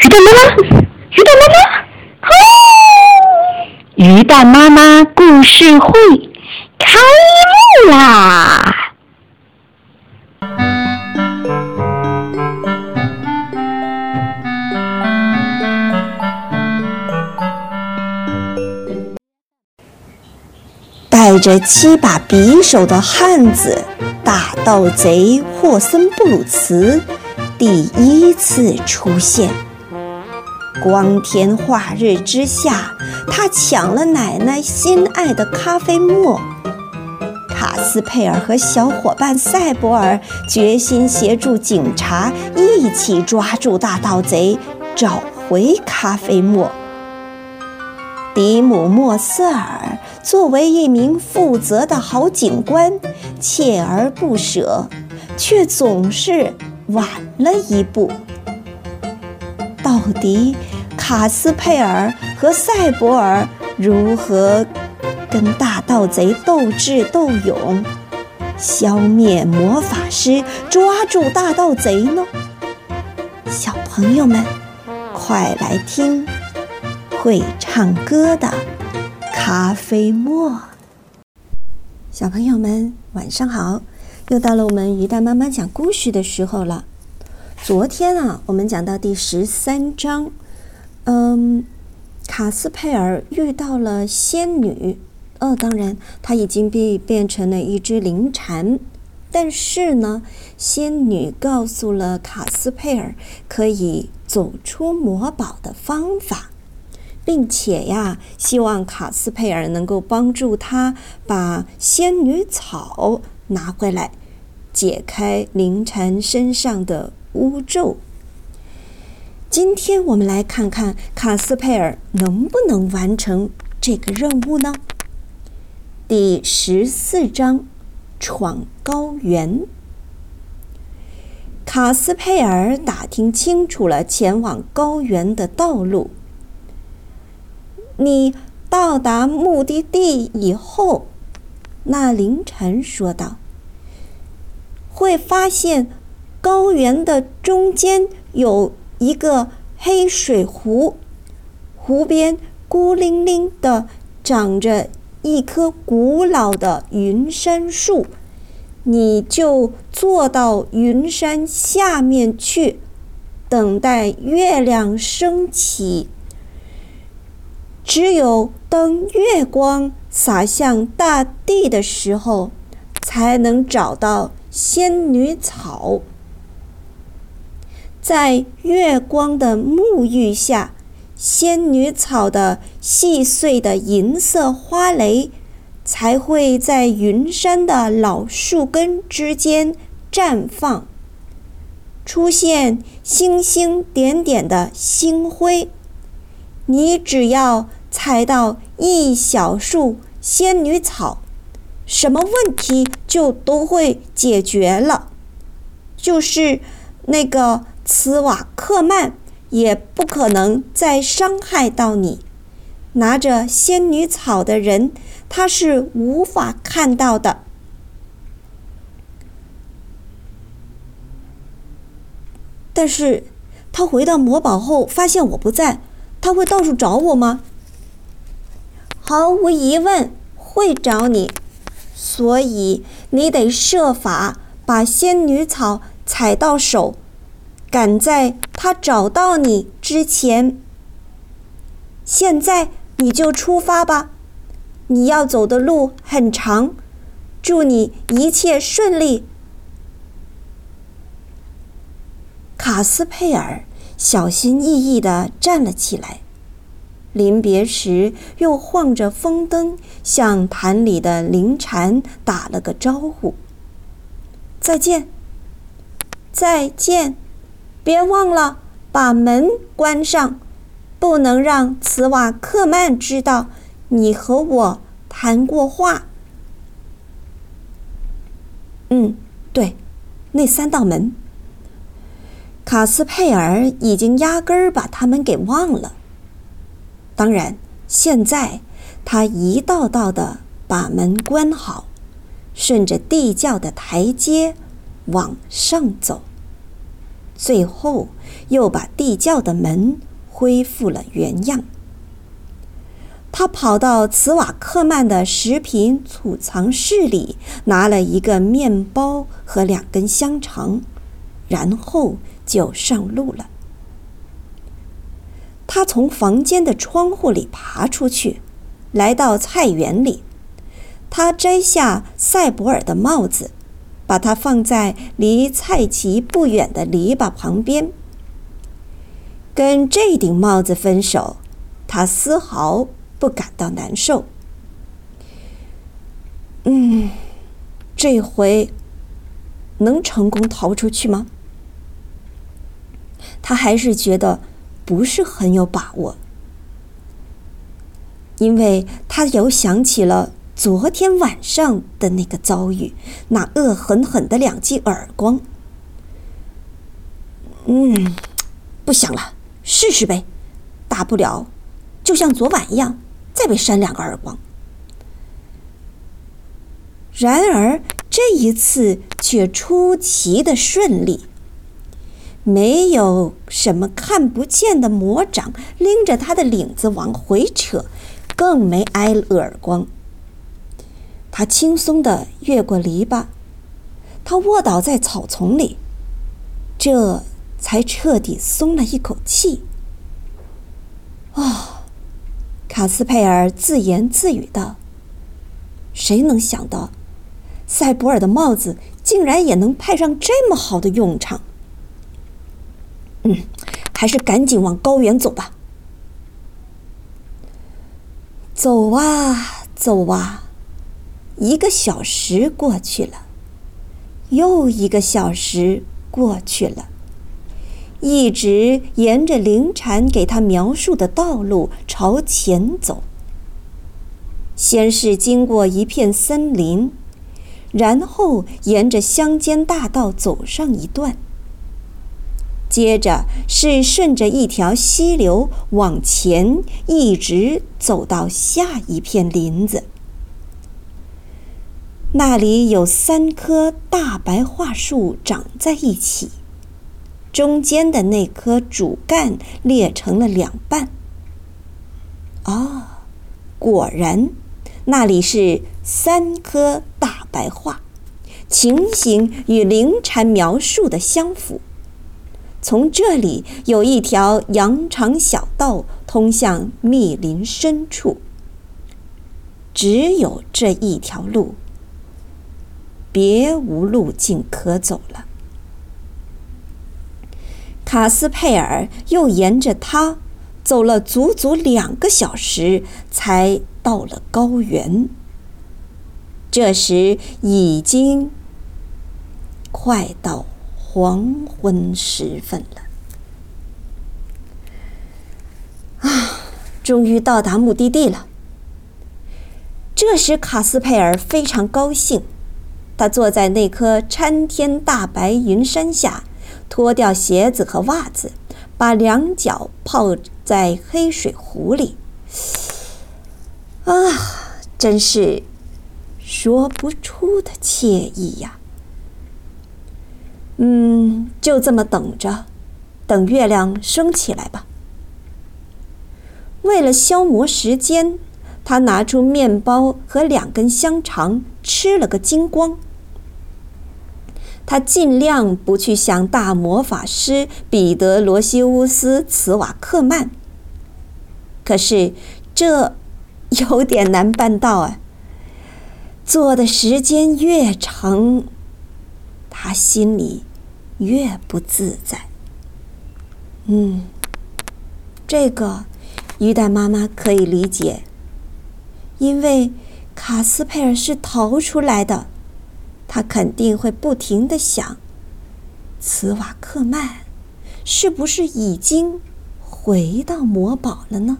鱼蛋妈妈，鱼蛋妈妈，哦！鱼蛋妈妈故事会开幕啦！带着七把匕首的汉子大盗贼霍森布鲁茨第一次出现。光天化日之下，他抢了奶奶心爱的咖啡沫。卡斯佩尔和小伙伴赛博尔决心协助警察一起抓住大盗贼，找回咖啡沫。迪姆莫瑟尔作为一名负责的好警官，锲而不舍，却总是晚了一步。到底卡斯佩尔和赛博尔如何跟大盗贼斗智斗勇，消灭魔法师，抓住大盗贼呢？小朋友们，快来听！会唱歌的咖啡沫，小朋友们晚上好！又到了我们鱼蛋妈妈讲故事的时候了。昨天啊，我们讲到第十三章，嗯，卡斯佩尔遇到了仙女，哦，当然，他已经被变成了一只灵蝉，但是呢，仙女告诉了卡斯佩尔可以走出魔堡的方法。并且呀，希望卡斯佩尔能够帮助他把仙女草拿回来，解开灵蝉身上的巫咒。今天我们来看看卡斯佩尔能不能完成这个任务呢？第十四章：闯高原。卡斯佩尔打听清楚了前往高原的道路。你到达目的地以后，那凌晨说道：“会发现高原的中间有一个黑水湖，湖边孤零零的长着一棵古老的云杉树，你就坐到云杉下面去，等待月亮升起。”只有当月光洒向大地的时候，才能找到仙女草。在月光的沐浴下，仙女草的细碎的银色花蕾才会在云山的老树根之间绽放，出现星星点点的星辉。你只要。采到一小束仙女草，什么问题就都会解决了。就是那个茨瓦克曼也不可能再伤害到你。拿着仙女草的人，他是无法看到的。但是，他回到魔堡后发现我不在，他会到处找我吗？毫无疑问会找你，所以你得设法把仙女草采到手，赶在他找到你之前。现在你就出发吧，你要走的路很长，祝你一切顺利。卡斯佩尔小心翼翼地站了起来。临别时，又晃着风灯，向坛里的灵蝉打了个招呼：“再见，再见！别忘了把门关上，不能让茨瓦克曼知道你和我谈过话。”“嗯，对，那三道门。”卡斯佩尔已经压根儿把他们给忘了。当然，现在他一道道的把门关好，顺着地窖的台阶往上走。最后又把地窖的门恢复了原样。他跑到茨瓦克曼的食品储藏室里，拿了一个面包和两根香肠，然后就上路了。他从房间的窗户里爬出去，来到菜园里。他摘下赛博尔的帽子，把它放在离菜畦不远的篱笆旁边。跟这顶帽子分手，他丝毫不感到难受。嗯，这回能成功逃出去吗？他还是觉得。不是很有把握，因为他又想起了昨天晚上的那个遭遇，那恶狠狠的两记耳光。嗯，不想了，试试呗，大不了就像昨晚一样，再被扇两个耳光。然而这一次却出奇的顺利。没有什么看不见的魔掌拎着他的领子往回扯，更没挨耳光。他轻松地越过篱笆，他卧倒在草丛里，这才彻底松了一口气。哦，卡斯佩尔自言自语道：“谁能想到，塞博尔的帽子竟然也能派上这么好的用场？”嗯，还是赶紧往高原走吧。走啊走啊，一个小时过去了，又一个小时过去了，一直沿着灵禅给他描述的道路朝前走。先是经过一片森林，然后沿着乡间大道走上一段。接着是顺着一条溪流往前，一直走到下一片林子。那里有三棵大白桦树长在一起，中间的那棵主干裂成了两半。啊，果然，那里是三棵大白桦，情形与灵禅描述的相符。从这里有一条羊肠小道通向密林深处。只有这一条路，别无路径可走了。卡斯佩尔又沿着它走了足足两个小时，才到了高原。这时已经快到。黄昏时分了，啊，终于到达目的地了。这时，卡斯佩尔非常高兴，他坐在那棵参天大白云山下，脱掉鞋子和袜子，把两脚泡在黑水湖里。啊，真是说不出的惬意呀！嗯，就这么等着，等月亮升起来吧。为了消磨时间，他拿出面包和两根香肠吃了个精光。他尽量不去想大魔法师彼得罗西乌斯茨瓦克曼，可是这有点难办到啊。坐的时间越长，他心里。越不自在。嗯，这个鱼蛋妈妈可以理解，因为卡斯佩尔是逃出来的，他肯定会不停的想：茨瓦克曼是不是已经回到魔堡了呢？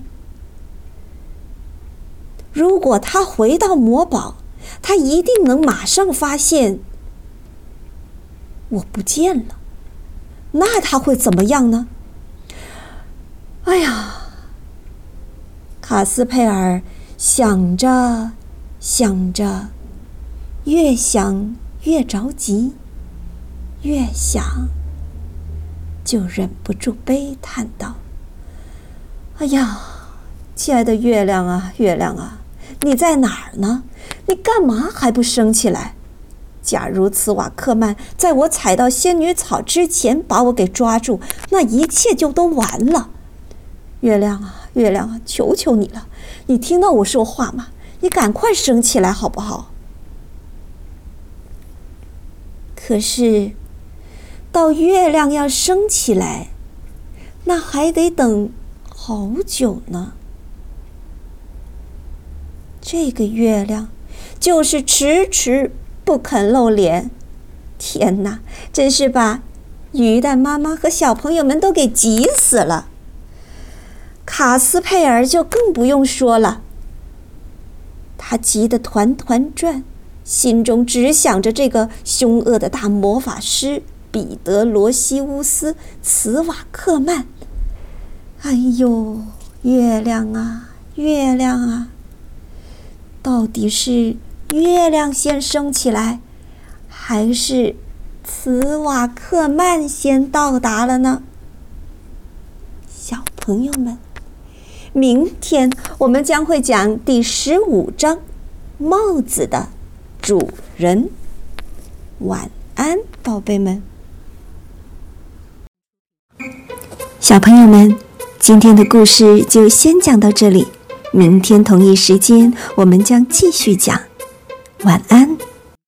如果他回到魔堡，他一定能马上发现。我不见了，那他会怎么样呢？哎呀，卡斯佩尔想着想着，越想越着急，越想就忍不住悲叹道：“哎呀，亲爱的月亮啊，月亮啊，你在哪儿呢？你干嘛还不升起来？假如茨瓦克曼在我踩到仙女草之前把我给抓住，那一切就都完了。月亮啊，月亮啊，求求你了，你听到我说话吗？你赶快升起来好不好？”可是。到月亮要升起来，那还得等好久呢。这个月亮就是迟迟不肯露脸。天哪，真是把鱼蛋妈妈和小朋友们都给急死了。卡斯佩尔就更不用说了，他急得团团转，心中只想着这个凶恶的大魔法师。彼得罗西乌斯·茨瓦克曼，哎呦，月亮啊，月亮啊！到底是月亮先升起来，还是茨瓦克曼先到达了呢？小朋友们，明天我们将会讲第十五章《帽子的主人》。晚安，宝贝们。小朋友们，今天的故事就先讲到这里。明天同一时间，我们将继续讲。晚安。